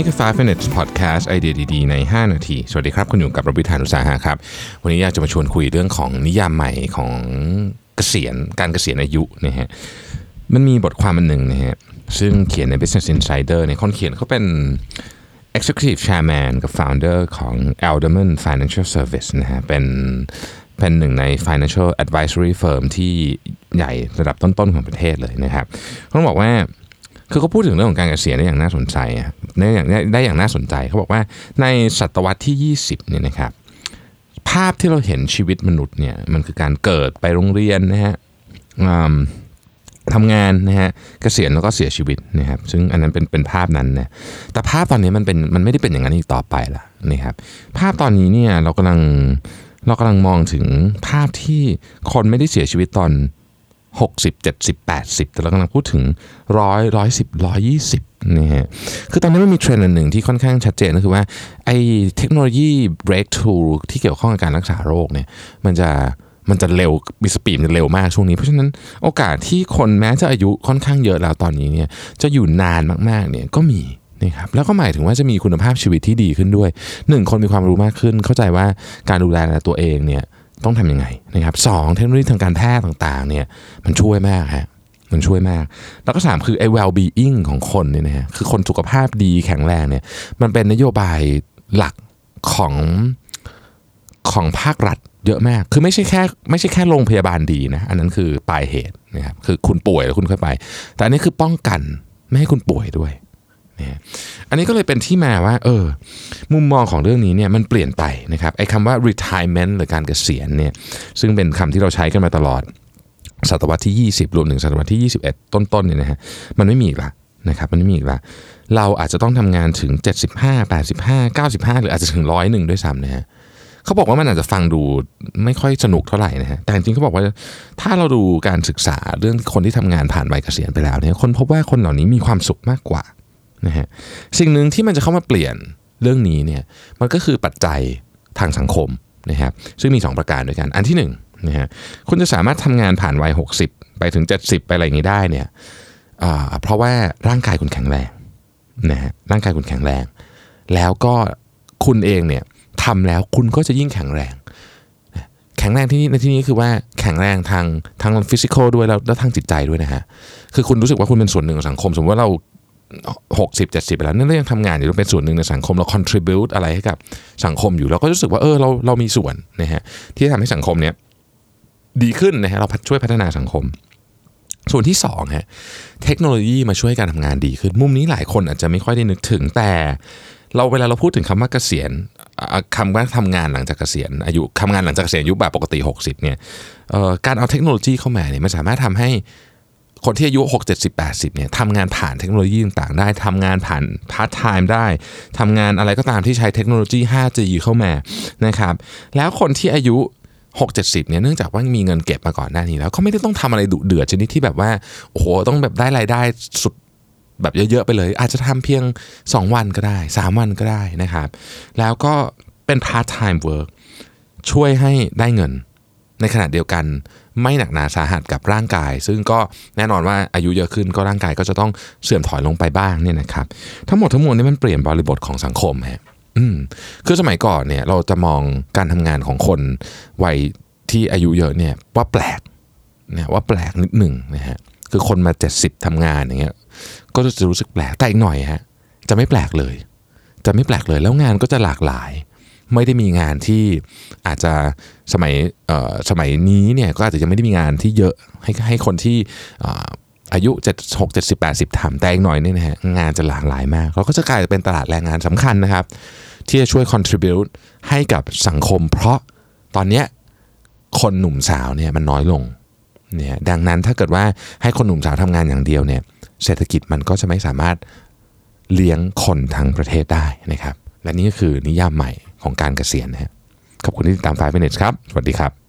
นี่คือ 5 minutes podcast ไอเดียดีๆ ใน 5 นาที สวัสดีครับ คุณอยู่กับรบิธานอุตสาหะครับ วันนี้อยากจะมาชวนคุยเรื่องของนิยามใหม่ของเกษียณการเกษียณอายุนะฮะมันมีบทความอันหนึ่งนะฮะซึ่งเขียนใน Business Insider เนี่ยคนเขียนเขาเป็น Executive Chairman กับ Founder ของ Alderman Financial Service นะฮะเป็นเป็นหนึ่งใน financial advisory firm ที่ใหญ่ระดับต้นๆของประเทศเลยนะครับเขาบอกว่า คือเขาพูดถึงเรื่องของการเกษียณได้อย่างน่าสนใจอะได้อย่างได้อย่างน่าสนใจเขาบอกว่าในศตวรรษที่ 20เนี่ยนะครับภาพที่เราเห็นชีวิตมนุษย์เนี่ยมันคือการเกิดไปโรงเรียนนะฮะทำงานนะฮะเกษียณแล้วก็เสียชีวิตนะครับซึ่งอันนั้นเป็นเป็นภาพนั้นนะแต่ภาพตอนนี้มันเป็นมันไม่ได้เป็นอย่างนั้นอีกต่อไปละนะครับภาพตอนนี้เนี่ยเรากำลังเรากำลังมองถึงภาพที่คนไม่ได้เสียชีวิตตอน 60 70 80 แต่เรากำลังพูดถึงร้อยร้อยสิบร้อยยี่สิบนะฮะคือตอนนี้มันมีเทรนด์อันหนึ่งที่ค่อนข้างชัดเจนก็คือว่าไอ้เทคโนโลยี breakthrough ที่เกี่ยวข้องกับการรักษาโรคเนี่ยมันจะมันจะเร็วมี speed มันเร็วมากช่วงนี้ เพราะฉะนั้นโอกาสที่คนแม้จะอายุค่อนข้างเยอะแล้วตอนนี้เนี่ยจะอยู่นานมากๆเนี่ยก็มีนะครับแล้วก็หมายถึงว่าจะมีคุณภาพชีวิตที่ดีขึ้นด้วยหนึ่งคนมีความรู้มากขึ้น เข้าใจว่าการดูแลตัวเองเนี่ย ต้องทำยังไงนะครับสองเทคโนโลยีทางการแพทย์ต่างๆเนี่ยมันช่วยมากฮะมันช่วยมาก แล้วก็สามคือไอ้ well being ของคนเนี่ยนะฮะคือคนสุขภาพดีแข็งแรงเนี่ยมันเป็นนโยบายหลักของของภาครัฐเยอะมาก คือไม่ใช่แค่ไม่ใช่แค่โรงพยาบาลดีนะ อันนั้นคือปลายเหตุนะครับ คือคุณป่วยแล้วคุณค่อยไป แต่อันนี้คือป้องกันไม่ให้คุณป่วยด้วย นะอันนี้ก็เลยเป็นที่มาว่าเออมุมมองของเรื่องนี้เนี่ยมันเปลี่ยนไปนะครับไอ้คำว่า retirement หรือการเกษียณเนี่ยซึ่งเป็นคำที่เราใช้กันมาตลอดศตวรรษที่ 20 รวมถึงศตวรรษที่ 21 ต้นๆเนี่ยนะฮะมันไม่มีอีกละนะครับมันไม่มีอีกละเราอาจจะต้องทำงานถึง 75 85 95 หรืออาจจะถึงร้อยหนึ่งด้วยซ้ำนะฮะเขาบอกว่ามันอาจจะฟังดูไม่ค่อยสนุกเท่าไหร่นะฮะแต่จริงๆเขาบอกว่าถ้าเราดูการศึกษาเรื่องคนที่ทำงานผ่านวัยเกษียณไปแล้วเนี่ยคนพบว่าคนเหล่านี้มีความสุขมากกว่า นะฮะสิ่งหนึ่งที่มันจะเข้ามาเปลี่ยนเรื่องนี้เนี่ยมันก็คือปัจจัยทางสังคมนะครับซึ่งมี 2 ประการด้วยกัน อันที่1นงนะฮะคุณจะสามารถทำงานผ่านวัย 60 ไปถึง 70 ไปอะไรอย่างนี้ได้เนี่ยเพราะว่าร่างกายคุณแข็งแรงนะฮะร่างกายคุณแข็งแรง แล้วก็คุณเองเนี่ยทำแล้วคุณก็จะยิ่งแข็งแรง แข็งแรงที่นี่ในที่นี้คือว่าแข็งแรงทางทางฟิสิกอลด้วยแล้วแล้วทางจิตใจด้วยนะฮะคือคุณรู้สึกว่าคุณเป็นส่วนหนึ่งของสังคม สมมติว่าเรา 60 70ไปแล้วนั่นเรายังทำงานอยู่เราเป็นส่วนหนึ่งในสังคมเรา contribute อะไรให้กับสังคมอยู่เราก็รู้สึกว่าเออเราเรามีส่วนนะฮะที่ทำให้สังคมเนี้ยดีขึ้นนะฮะเราช่วยพัฒนาสังคม ส่วนที่2ฮะเทคโนโลยีมาช่วยการทำงานดีขึ้น มุมนี้หลายคนอาจจะไม่ค่อยได้นึกถึงแต่เราเวลาเราพูดถึงคำว่าเกษียณคำว่าทำงานหลังจากเกษียณอายุทำงานหลังจากเกษียณอายุแบบปกติ 60เนี่ยการเอาเทคโนโลยีเข้ามาเนี่ยมันสามารถทำให้ คนที่อายุ 6 70 80เนี่ยทำงานผ่านเทคโนโลยีต่างๆ ได้ทำงานผ่านพาร์ทไทม์ได้ทำงานอะไรก็ตามที่ใช้เทคโนโลยี 5G เข้ามานะครับแล้วคนที่อายุ 6 70เนี่ยเนื่องจากว่ามีเงินเก็บมาก่อนหน้านี้ แล้วเขาไม่ได้ต้องทำอะไรดุเดือดชนิดที่แบบว่าโอ้โหต้องแบบได้รายได้สุดแบบเยอะๆไปเลย อาจจะทำเพียง 2 วันก็ได้ 3 วันก็ได้นะครับ แล้วก็เป็น part-time work ช่วยให้ได้เงิน ในขณะเดียวกันไม่หนักหนาสาหัสกับร่างกาย ซึ่งก็แน่นอนว่าอายุเยอะขึ้นก็ร่างกายก็จะต้องเสื่อมถอยลงไปบ้างเนี่ยนะครับทั้งหมดทั้งมวลนี่มันเปลี่ยนบริบทของสังคมฮะอืมคือสมัยก่อนเนี่ยเราจะมองการทำงานของคนวัยที่อายุเยอะเนี่ยว่าแปลกเนี่ยว่าแปลกนิดหนึ่งนะฮะคือคนมา 70ทำงานอย่างเงี้ยก็จะรู้สึกแปลกแต่อีกหน่อยฮะจะไม่แปลกเลย จะไม่แปลกเลยแล้วงานก็จะหลากหลาย ไม่ได้มีงานที่อาจจะสมัยสมัยนี้เนี่ยก็อาจจะยังไม่ได้มีงานที่เยอะให้ให้คนที่อายุ7 6 70 80ทำแต่อีกหน่อยนี่นะฮะงานจะหลากหลายมากเราก็จะกลายเป็นตลาดแรงงานสำคัญนะครับ ที่จะช่วย contribute ให้กับสังคม เพราะตอนนี้คนหนุ่มสาวเนี่ยมันน้อยลงเนี่ยดังนั้นถ้าเกิดว่าให้คนหนุ่มสาวทำงานอย่างเดียวเนี่ยเศรษฐกิจมันก็จะไม่สามารถเลี้ยงคนทั้งประเทศได้นะครับ และนี่ก็คือนิยามใหม่ ของการเกษียณนะฮะขอบคุณที่ติดตาม5 minutes ครับ สวัสดีครับ